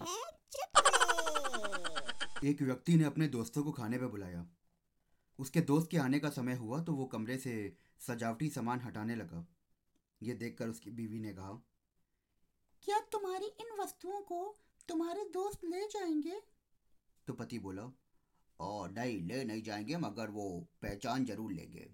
हैं एक व्यक्ति ने अपने दोस्तों को खाने पर बुलाया। उसके दोस्त के आने का समय हुआ तो वो कमरे से सजावटी सामान हटाने लगा। ये देखकर उसकी बीवी ने कहा क्या तुम्हारी इन वस्तुओं को तुम्हारे दोस्त ले जाएँगे? तो पति बोला ओ नहीं ले नहीं जाएँगे मगर वो पहचान ज़रूर लेंगे।